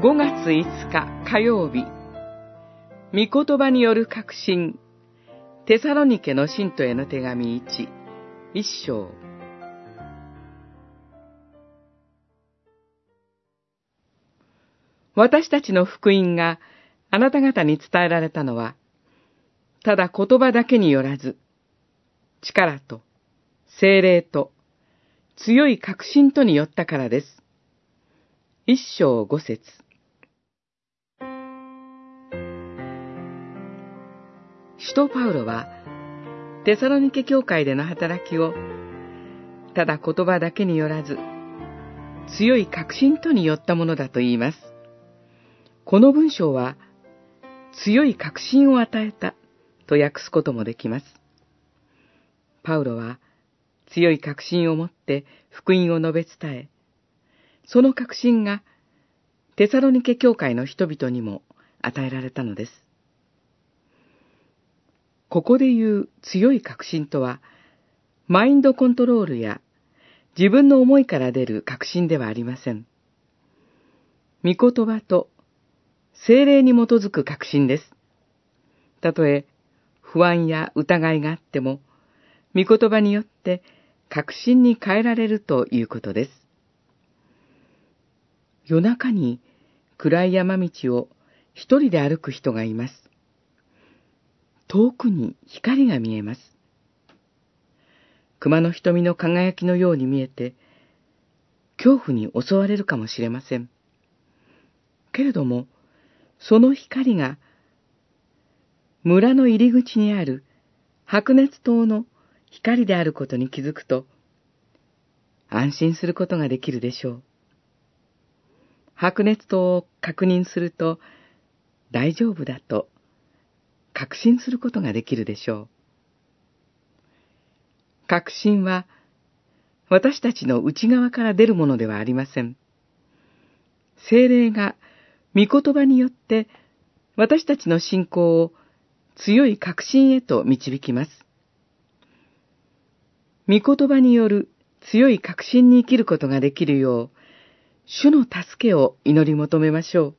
5月5日火曜日。御言葉による確信。テサロニケの信徒への手紙1一章。私たちの福音があなた方に伝えられたのは、ただ言葉だけによらず、力と、精霊と、強い確信とによったからです。一章五節使徒パウロは、テサロニケ教会での働きを、ただ言葉だけによらず、強い確信とによったものだと言います。この文章は、強い確信を与えたと訳すこともできます。パウロは、強い確信を持って福音を述べ伝え、その確信がテサロニケ教会の人々にも与えられたのです。ここで言う強い確信とは、マインドコントロールや自分の思いから出る確信ではありません。御言葉と精霊に基づく確信です。たとえ不安や疑いがあっても、御言葉によって確信に変えられるということです。夜中に暗い山道を一人で歩く人がいます。遠くに光が見えます。熊の瞳の輝きのように見えて、恐怖に襲われるかもしれません。けれども、その光が、村の入り口にある白熱灯の光であることに気づくと、安心することができるでしょう。白熱灯を確認すると、大丈夫だと確信することができるでしょう。確信は、私たちの内側から出るものではありません。精霊が御言葉によって私たちの信仰を強い確信へと導きます。御言葉による強い確信に生きることができるよう、主の助けを祈り求めましょう。